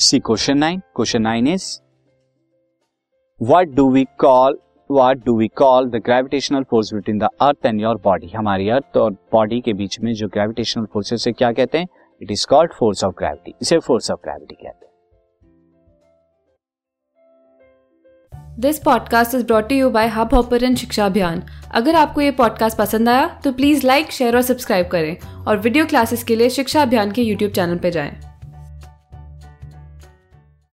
See question nine question nine is what do we call what do we call the gravitational force between the earth and your body हमारी earth और body के बीच में जो gravitational force है उसे क्या कहते हैं? It is called force of gravity इसे फोर्स ऑफ़ ग्रेविटी कहते हैं। This podcast is brought you by Hubhopper शिक्षा अभियान अगर आपको ये पॉडकास्ट पसंद आया तो प्लीज़ लाइक शेयर और सब्सक्राइब करें और वीडियो क्लासेस के लिए शिक्षा अभियान के यूट्यूब चैनल पर जाएँ।